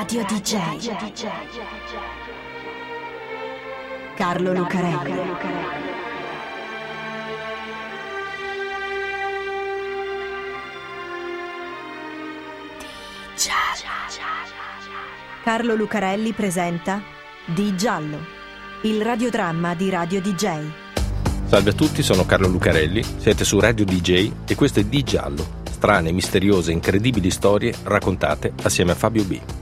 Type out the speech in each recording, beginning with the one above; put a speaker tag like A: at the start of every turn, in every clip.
A: Radio DJ. Carlo Lucarelli. Carlo Lucarelli presenta Di Giallo, il radiodramma di Radio DJ.
B: Salve a tutti, sono Carlo Lucarelli, siete su Radio DJ e questo è Di Giallo, strane, misteriose, incredibili storie raccontate assieme a Fabio B.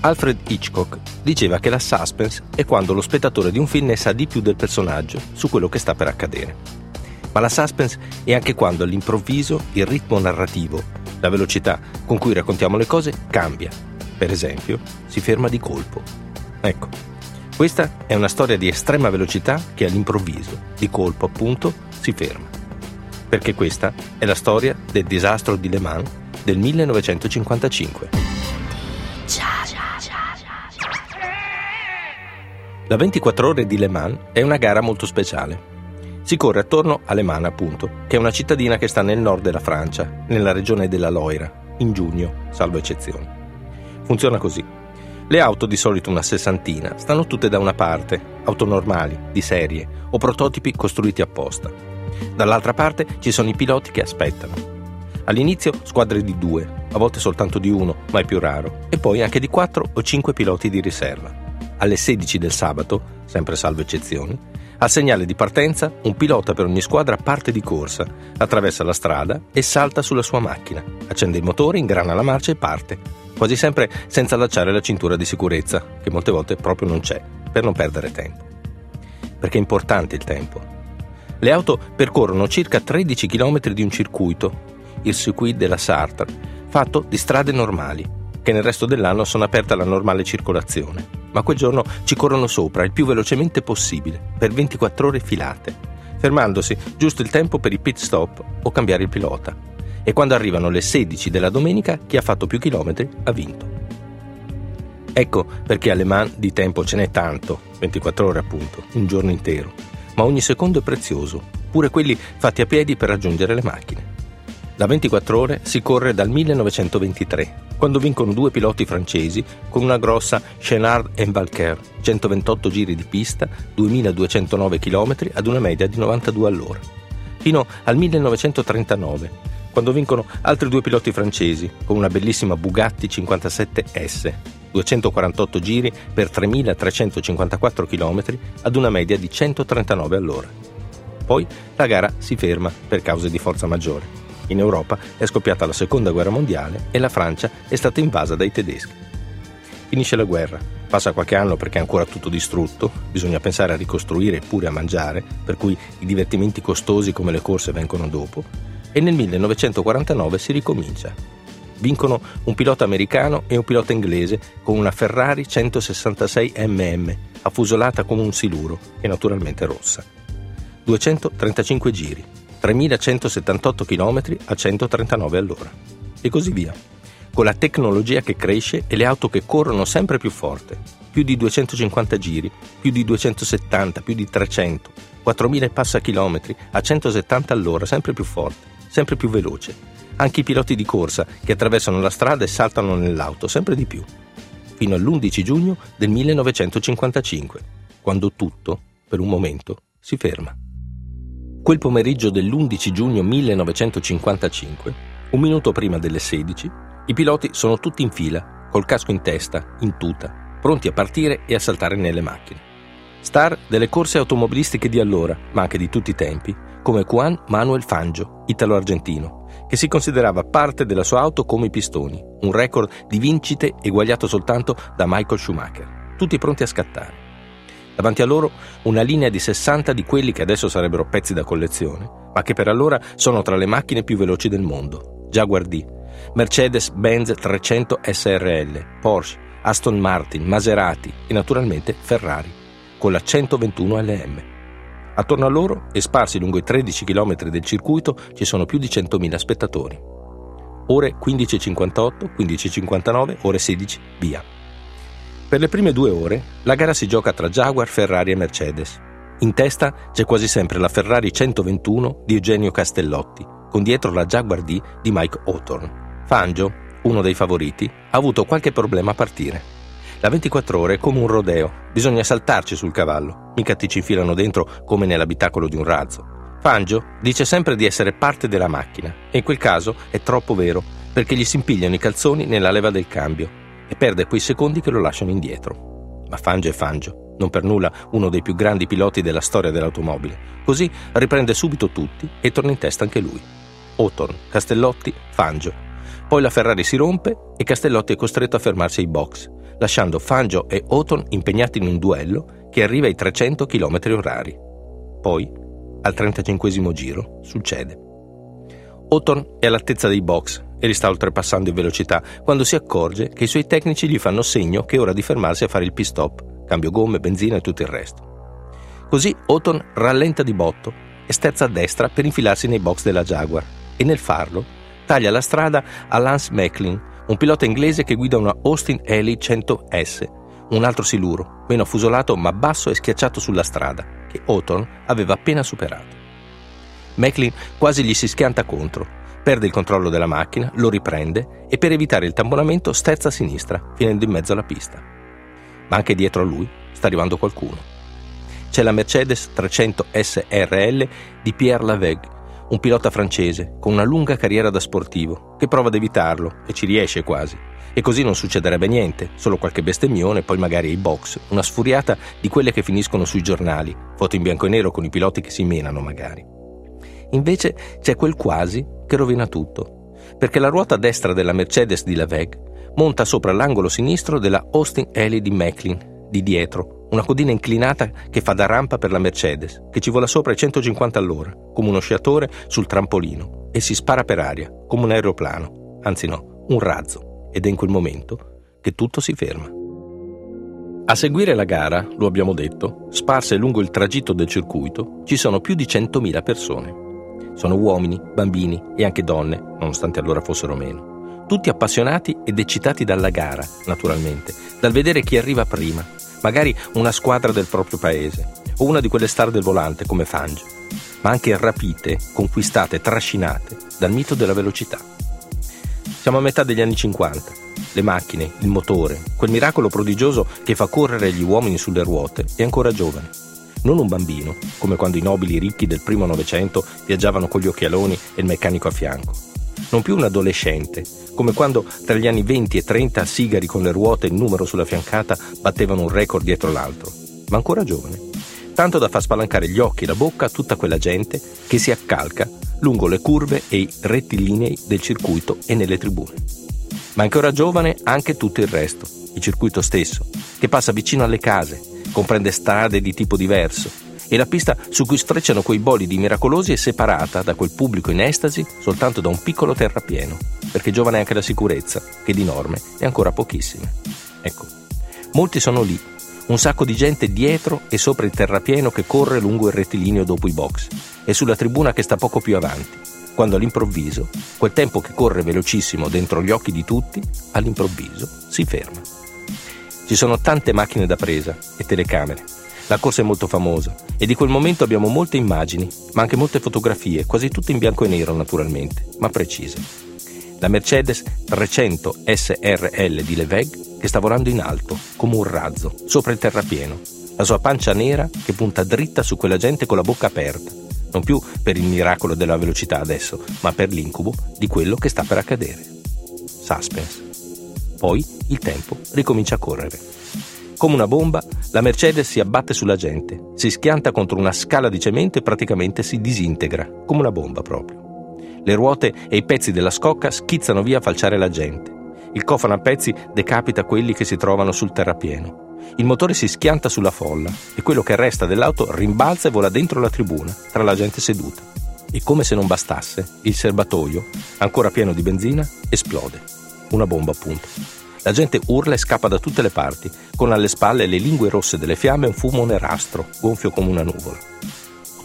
B: Alfred Hitchcock diceva che la suspense è quando lo spettatore di un film ne sa di più del personaggio su quello che sta per accadere. Ma la suspense è anche quando all'improvviso il ritmo narrativo, la velocità con cui raccontiamo le cose cambia. Per esempio, si ferma di colpo. Ecco, questa è una storia di estrema velocità che all'improvviso, di colpo appunto, si ferma perché questa è la storia del disastro di Le Mans del 1955. La 24 ore di Le Mans è una gara molto speciale. Si corre attorno a Le Mans, appunto, che è una cittadina che sta nel nord della Francia, nella regione della Loira, in giugno, salvo eccezioni. Funziona così. Le auto, di solito una sessantina, stanno tutte da una parte, auto normali, di serie o prototipi costruiti apposta. Dall'altra parte ci sono i piloti che aspettano. All'inizio squadre di due, a volte soltanto di uno, ma è più raro, e poi anche di quattro o cinque piloti di riserva. Alle 16 del sabato, sempre salvo eccezioni, al segnale di partenza un pilota per ogni squadra parte di corsa, attraversa la strada e salta sulla sua macchina, accende il motore, ingrana la marcia e parte, quasi sempre senza allacciare la cintura di sicurezza, che molte volte proprio non c'è, per non perdere tempo. Perché è importante il tempo, le auto percorrono circa 13 km di un circuito, il circuit della Sartre, fatto di strade normali, che nel resto dell'anno sono aperte alla normale circolazione, ma quel giorno ci corrono sopra il più velocemente possibile, per 24 ore filate, fermandosi giusto il tempo per i pit stop o cambiare il pilota. E quando arrivano le 16 della domenica, chi ha fatto più chilometri ha vinto. Ecco perché alle Man di tempo ce n'è tanto, 24 ore appunto, un giorno intero ma ogni secondo è prezioso, pure quelli fatti a piedi per raggiungere le macchine. Da 24 ore si corre dal 1923, quando vincono due piloti francesi con una grossa Chenard Valker, 128 giri di pista, 2209 km ad una media di 92 all'ora, fino al 1939, quando vincono altri due piloti francesi con una bellissima Bugatti 57S, 248 giri per 3.354 km ad una media di 139 all'ora. Poi la gara si ferma per cause di forza maggiore. In Europa è scoppiata la seconda guerra mondiale e la Francia è stata invasa dai tedeschi. Finisce la guerra, passa qualche anno perché è ancora tutto distrutto, bisogna pensare a ricostruire e pure a mangiare, per cui i divertimenti costosi come le corse vengono dopo, e nel 1949 si ricomincia. Vincono un pilota americano e un pilota inglese con una Ferrari 166 mm, affusolata come un siluro e naturalmente rossa. 235 giri, 3178 km a 139 all'ora. E così via. Con la tecnologia che cresce e le auto che corrono sempre più forte, più di 250 giri, più di 270, più di 300, 4000 e passa chilometri a 170 all'ora, sempre più forte, sempre più veloce anche i piloti di corsa che attraversano la strada e saltano nell'auto sempre di più, fino all'11 giugno del 1955, quando tutto, per un momento, si ferma. Quel pomeriggio dell'11 giugno 1955, un minuto prima delle 16, i piloti sono tutti in fila, col casco in testa, in tuta, pronti a partire e a saltare nelle macchine. Star delle corse automobilistiche di allora, ma anche di tutti i tempi, come Juan Manuel Fangio, italo-argentino, che si considerava parte della sua auto come i pistoni, un record di vincite eguagliato soltanto da Michael Schumacher, tutti pronti a scattare. Davanti a loro una linea di 60 di quelli che adesso sarebbero pezzi da collezione, ma che per allora sono tra le macchine più veloci del mondo. Jaguar D, Mercedes-Benz 300 SRL, Porsche, Aston Martin, Maserati e naturalmente Ferrari, con la 121 LM. Attorno a loro e sparsi lungo i 13 km del circuito ci sono più di 100.000 spettatori. Ore 15.58, 15.59, ore 16, via. Per le prime due ore la gara si gioca tra Jaguar, Ferrari e Mercedes. In testa c'è quasi sempre la Ferrari 121 di Eugenio Castellotti, con dietro la Jaguar D di Mike Hawthorne. Fangio, uno dei favoriti, ha avuto qualche problema a partire. La 24 ore è come un rodeo, bisogna saltarci sul cavallo, mica ti ci infilano dentro come nell'abitacolo di un razzo. Fangio dice sempre di essere parte della macchina e in quel caso è troppo vero perché gli si impigliano i calzoni nella leva del cambio e perde quei secondi che lo lasciano indietro. Ma Fangio è Fangio, non per nulla uno dei più grandi piloti della storia dell'automobile. Così riprende subito tutti e torna in testa anche lui. Hawthorne, Castellotti, Fangio. Poi la Ferrari si rompe e Castellotti è costretto a fermarsi ai box, lasciando Fangio e Hawthorne impegnati in un duello che arriva ai 300 km orari. Poi, al 35 giro, succede. Hawthorne è all'altezza dei box e li sta oltrepassando in velocità quando si accorge che i suoi tecnici gli fanno segno che è ora di fermarsi a fare il pit stop, cambio gomme, benzina e tutto il resto. Così Hawthorne rallenta di botto e sterza a destra per infilarsi nei box della Jaguar e nel farlo taglia la strada a Lance Macklin, un pilota inglese che guida una Austin Haley 100S, un altro siluro, meno affusolato ma basso e schiacciato sulla strada, che Hawthorne aveva appena superato. Macklin quasi gli si schianta contro, perde il controllo della macchina, lo riprende e per evitare il tamponamento sterza a sinistra, finendo in mezzo alla pista. Ma anche dietro a lui sta arrivando qualcuno. C'è la Mercedes 300 SRL di Pierre Laveg, un pilota francese con una lunga carriera da sportivo, che prova ad evitarlo e ci riesce quasi. E così non succederebbe niente, solo qualche bestemmione, poi magari ai box, una sfuriata di quelle che finiscono sui giornali, foto in bianco e nero con i piloti che si menano magari. Invece c'è quel quasi che rovina tutto, perché la ruota destra della Mercedes di Laveg monta sopra l'angolo sinistro della Austin Haley di Macklin, di dietro, una codina inclinata che fa da rampa per la Mercedes, che ci vola sopra i 150 all'ora, come uno sciatore sul trampolino, e si spara per aria, come un aeroplano, anzi no, un razzo, ed è in quel momento che tutto si ferma. A seguire la gara, lo abbiamo detto, sparse lungo il tragitto del circuito, ci sono più di 100.000 persone. Sono uomini, bambini e anche donne, nonostante allora fossero meno. Tutti appassionati ed eccitati dalla gara, naturalmente, dal vedere chi arriva prima, magari una squadra del proprio paese o una di quelle star del volante come Fangio, ma anche rapite, conquistate, trascinate dal mito della velocità. Siamo a metà degli anni 50. Le macchine, il motore, quel miracolo prodigioso che fa correre gli uomini sulle ruote è ancora giovane. Non un bambino, come quando i nobili ricchi del primo Novecento viaggiavano con gli occhialoni e il meccanico a fianco. Non più un adolescente, come quando tra gli anni 20 e 30 sigari con le ruote e il numero sulla fiancata battevano un record dietro l'altro, ma ancora giovane. Tanto da far spalancare gli occhi e la bocca a tutta quella gente che si accalca lungo le curve e i rettilinei del circuito e nelle tribune. Ma ancora giovane anche tutto il resto, il circuito stesso, che passa vicino alle case, comprende strade di tipo diverso, e la pista su cui strecciano quei bolidi miracolosi è separata da quel pubblico in estasi soltanto da un piccolo terrapieno, perché giovane è anche la sicurezza, che di norme è ancora pochissima. Ecco, molti sono lì, un sacco di gente dietro e sopra il terrapieno che corre lungo il rettilineo dopo i box e sulla tribuna che sta poco più avanti, quando all'improvviso, quel tempo che corre velocissimo dentro gli occhi di tutti, all'improvviso si ferma. Ci sono tante macchine da presa e telecamere la corsa è molto famosa e di quel momento abbiamo molte immagini, ma anche molte fotografie, quasi tutte in bianco e nero naturalmente, ma precise. La Mercedes 300 SRL di Leveg che sta volando in alto, come un razzo, sopra il terrapieno. La sua pancia nera che punta dritta su quella gente con la bocca aperta, non più per il miracolo della velocità adesso, ma per l'incubo di quello che sta per accadere. Suspense. Poi il tempo ricomincia a correre. Come una bomba, la Mercedes si abbatte sulla gente, si schianta contro una scala di cemento e praticamente si disintegra, come una bomba proprio. Le ruote e i pezzi della scocca schizzano via a falciare la gente. Il cofano a pezzi decapita quelli che si trovano sul terrapieno. Il motore si schianta sulla folla e quello che resta dell'auto rimbalza e vola dentro la tribuna, tra la gente seduta. E come se non bastasse, il serbatoio, ancora pieno di benzina, esplode. Una bomba appunto. La gente urla e scappa da tutte le parti, con alle spalle le lingue rosse delle fiamme e un fumo nerastro, gonfio come una nuvola.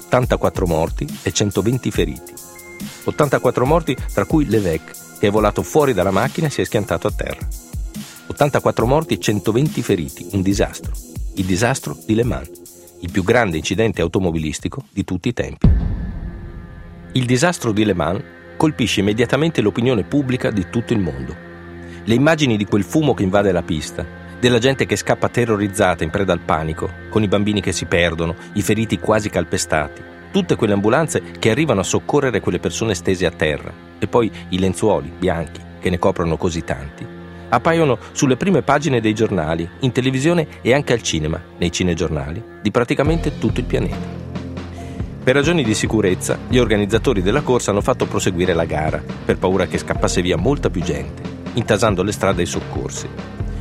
B: 84 morti e 120 feriti. 84 morti, tra cui Levec, che è volato fuori dalla macchina e si è schiantato a terra. 84 morti e 120 feriti, un disastro. Il disastro di Le Mans, il più grande incidente automobilistico di tutti i tempi. Il disastro di Le Mans colpisce immediatamente l'opinione pubblica di tutto il mondo Le immagini di quel fumo che invade la pista, della gente che scappa terrorizzata in preda al panico, con i bambini che si perdono, i feriti quasi calpestati, tutte quelle ambulanze che arrivano a soccorrere quelle persone stese a terra, e poi i lenzuoli bianchi che ne coprono così tanti, appaiono sulle prime pagine dei giornali, in televisione e anche al cinema, nei cinegiornali, di praticamente tutto il pianeta. Per ragioni di sicurezza, gli organizzatori della corsa hanno fatto proseguire la gara, per paura che scappasse via molta più gente, intasando le strade ai soccorsi.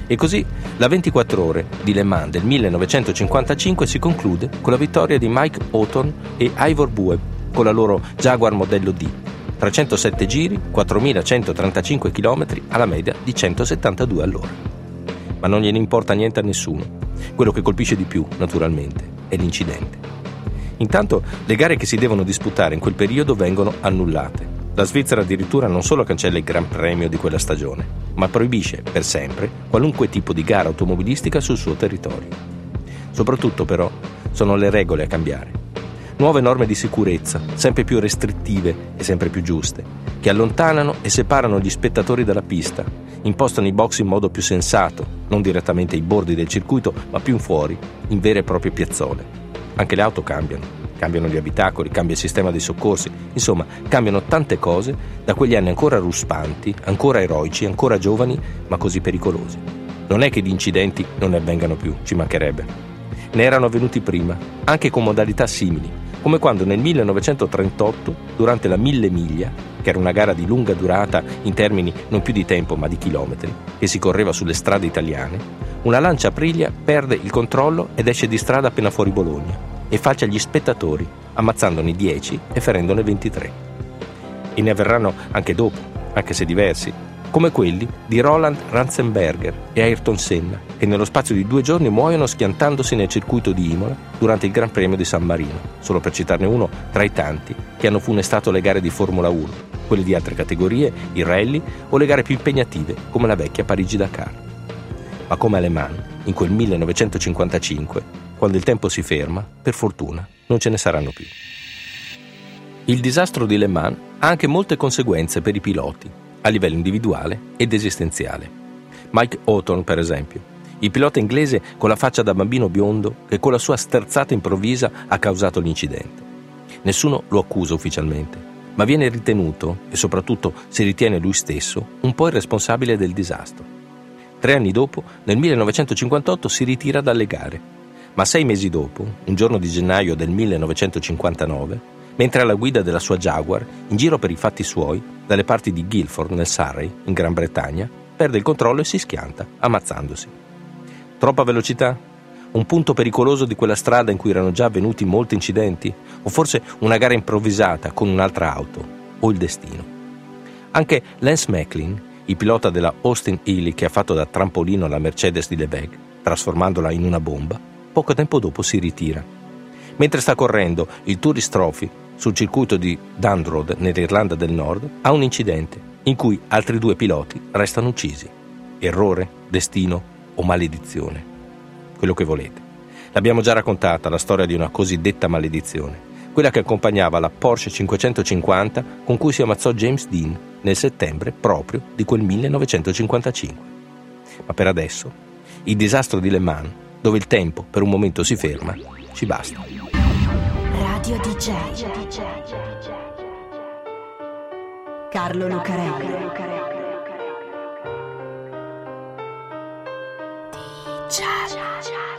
B: E così la 24 ore di Le Mans del 1955 si conclude con la vittoria di Mike Houghton e Ivor Bueb con la loro Jaguar modello D. 307 giri, 4135 km alla media di 172 all'ora. Ma non gliene importa niente a nessuno. Quello che colpisce di più, naturalmente, è l'incidente. Intanto le gare che si devono disputare in quel periodo vengono annullate. La Svizzera addirittura non solo cancella il Gran Premio di quella stagione, ma proibisce per sempre qualunque tipo di gara automobilistica sul suo territorio. Soprattutto però sono le regole a cambiare. Nuove norme di sicurezza, sempre più restrittive e sempre più giuste, che allontanano e separano gli spettatori dalla pista, impostano i box in modo più sensato, non direttamente ai bordi del circuito, ma più in fuori, in vere e proprie piazzole. Anche le auto cambiano, cambiano gli abitacoli, cambia il sistema dei soccorsi, insomma, cambiano tante cose da quegli anni ancora ruspanti, ancora eroici, ancora giovani, ma così pericolosi. Non è che gli incidenti non ne avvengano più, ci mancherebbe. Ne erano avvenuti prima, anche con modalità simili, come quando nel 1938, durante la Mille Miglia, che era una gara di lunga durata in termini non più di tempo ma di chilometri, che si correva sulle strade italiane, una lancia Aprilia perde il controllo ed esce di strada appena fuori Bologna e faccia gli spettatori, ammazzandone 10 e ferendone 23. E ne avverranno anche dopo, anche se diversi, come quelli di Roland Ranzenberger e Ayrton Senna, che nello spazio di due giorni muoiono schiantandosi nel circuito di Imola durante il Gran Premio di San Marino, solo per citarne uno tra i tanti che hanno funestato le gare di Formula 1, quelle di altre categorie, i rally o le gare più impegnative come la vecchia Parigi-Dakar ma come alle mani, in quel 1955, quando il tempo si ferma, per fortuna non ce ne saranno più. Il disastro di Le Mans ha anche molte conseguenze per i piloti, a livello individuale ed esistenziale. Mike Houghton, per esempio, il pilota inglese con la faccia da bambino biondo che con la sua sterzata improvvisa ha causato l'incidente. Nessuno lo accusa ufficialmente, ma viene ritenuto, e soprattutto si ritiene lui stesso, un po' il responsabile del disastro. Tre anni dopo, nel 1958, si ritira dalle gare. Ma sei mesi dopo, un giorno di gennaio del 1959, mentre alla guida della sua Jaguar, in giro per i fatti suoi, dalle parti di Guilford, nel Surrey, in Gran Bretagna, perde il controllo e si schianta, ammazzandosi. Troppa velocità? Un punto pericoloso di quella strada in cui erano già avvenuti molti incidenti? O forse una gara improvvisata con un'altra auto? O il destino? Anche Lance Macklin, il pilota della Austin Healy che ha fatto da trampolino la Mercedes di Lebesgue, trasformandola in una bomba, poco tempo dopo si ritira. Mentre sta correndo il Tourist Trophy sul circuito di Dundroad nell'Irlanda del Nord, ha un incidente in cui altri due piloti restano uccisi. Errore, destino o maledizione? Quello che volete. L'abbiamo già raccontata la storia di una cosiddetta maledizione quella che accompagnava la Porsche 550 con cui si ammazzò James Dean nel settembre proprio di quel 1955. Ma per adesso, il disastro di Le Mans, dove il tempo per un momento si ferma, ci basta.
A: Radio DJ Carlo Lucarelli. DJ